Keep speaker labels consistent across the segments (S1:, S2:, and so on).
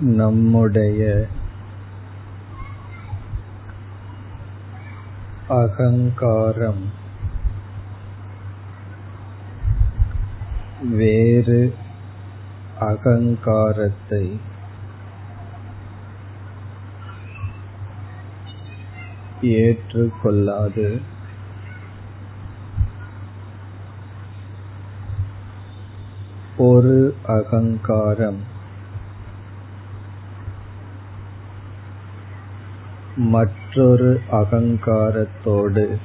S1: நம்முடைய அகங்காரம் வேறு அகங்காரத்தை ஏற்றுக்கொள்ளாது. ஒரு அகங்காரம் மற்றொரு அகங்காரத்தோடு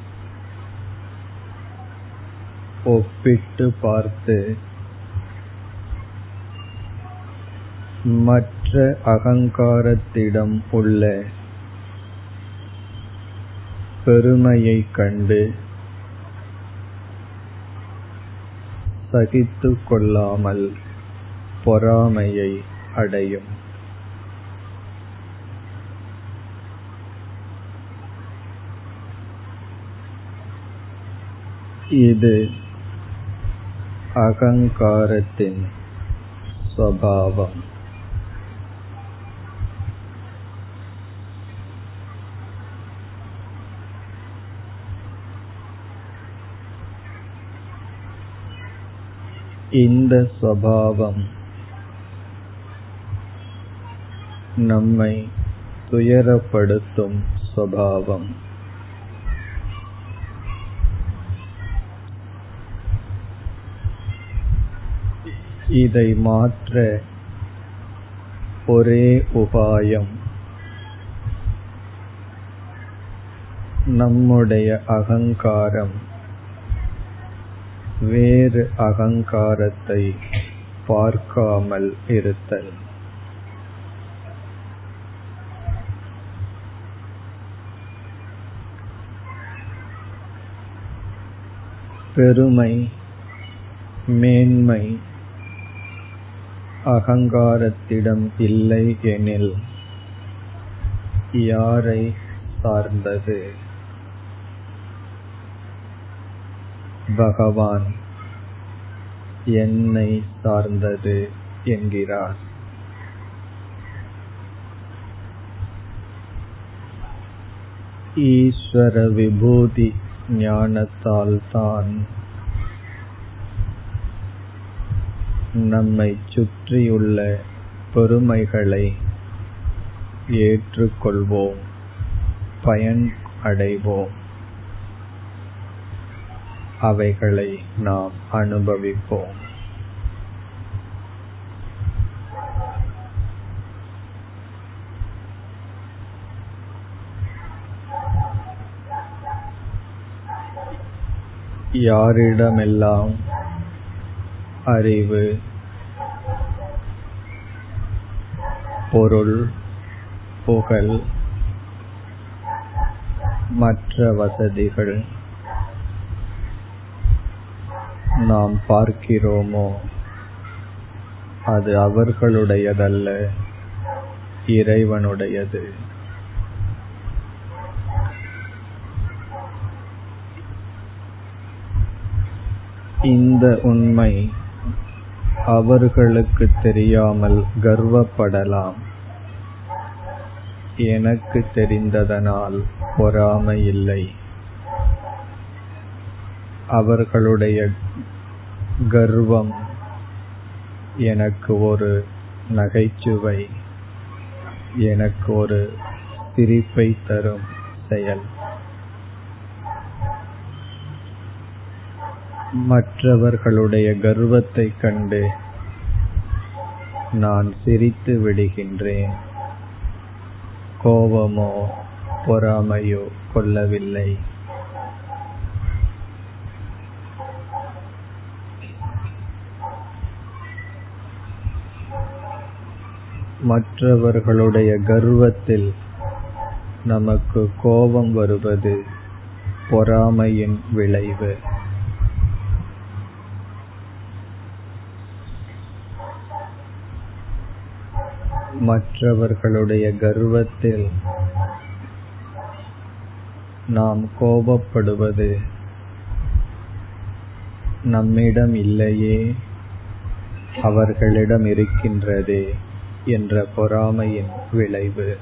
S1: ஒப்பிட்டு பார்த்து மற்ற அகங்காரத்திடம் உள்ள பெருமையைக் கண்டு சகித்துக் கொள்ளாமல் பொறாமையை அடையும். இது அகங்காரத்தின் சுவாவம் இந்த சுவாவம் நம்மை துயரப்படுத்தும் சுவாவம் இதை மாற்ற ஒரே உபாயம். நம்முடைய அகங்காரம் வேறு அகங்காரத்தை பார்க்காமல் இருத்தல். பெருமை மேன்மை அகங்காரத்திடம் இல்லை எனில் யாரை சார்ந்தது? பகவான் என்னை சார்ந்தது என்கிறார். ஈஸ்வர விபூதி ஞானத்தால் தான் நம்மை சுற்றியுள்ள பெருமைகளை ஏற்றுக்கொள்வோம் பயன் அடைவோம். அவைகளை நாம் அனுபவிப்போம். யாரிடமெல்லாம் அறிவு பொருள் புகழ் மற்ற வசதிகள் நாம் பார்க்கிறோமோ அது அவர்களுடையதல்ல இறைவனுடையது. இந்த உண்மை அவர்களுக்கு தெரியாமல் கர்வப்படலாம். எனக்கு தெரிந்ததனால் பொறாமை இல்லை. அவர்களுடைய கர்வம் எனக்கு ஒரு நகைச்சுவை எனக்கு ஒரு சிரிப்பை தரும் செயல். மற்றவர்களுடைய கர்வத்தை கண்டு நான் சிரித்து விடுகின்றேன். கோபமோ பொறாமையோ கொள்ளவில்லை. மற்றவர்களுடைய கர்வத்தில் நமக்கு கோபம் வருவது பொறாமையின் விளைவு. மற்றவர்களுடைய கர்வத்தில் நாம் கோபப்படுவது நம்மிடம் இல்லையே அவர்களிடம் இருக்கின்றதே என்ற பொறாமையின் விளைவு.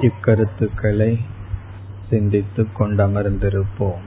S1: இக்கருத்துக்களை சிந்தித்துக் கொண்டமர்ந்திருப்போம்.